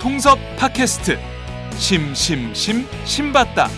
통섭 팟캐스트. 심심심 심봤다.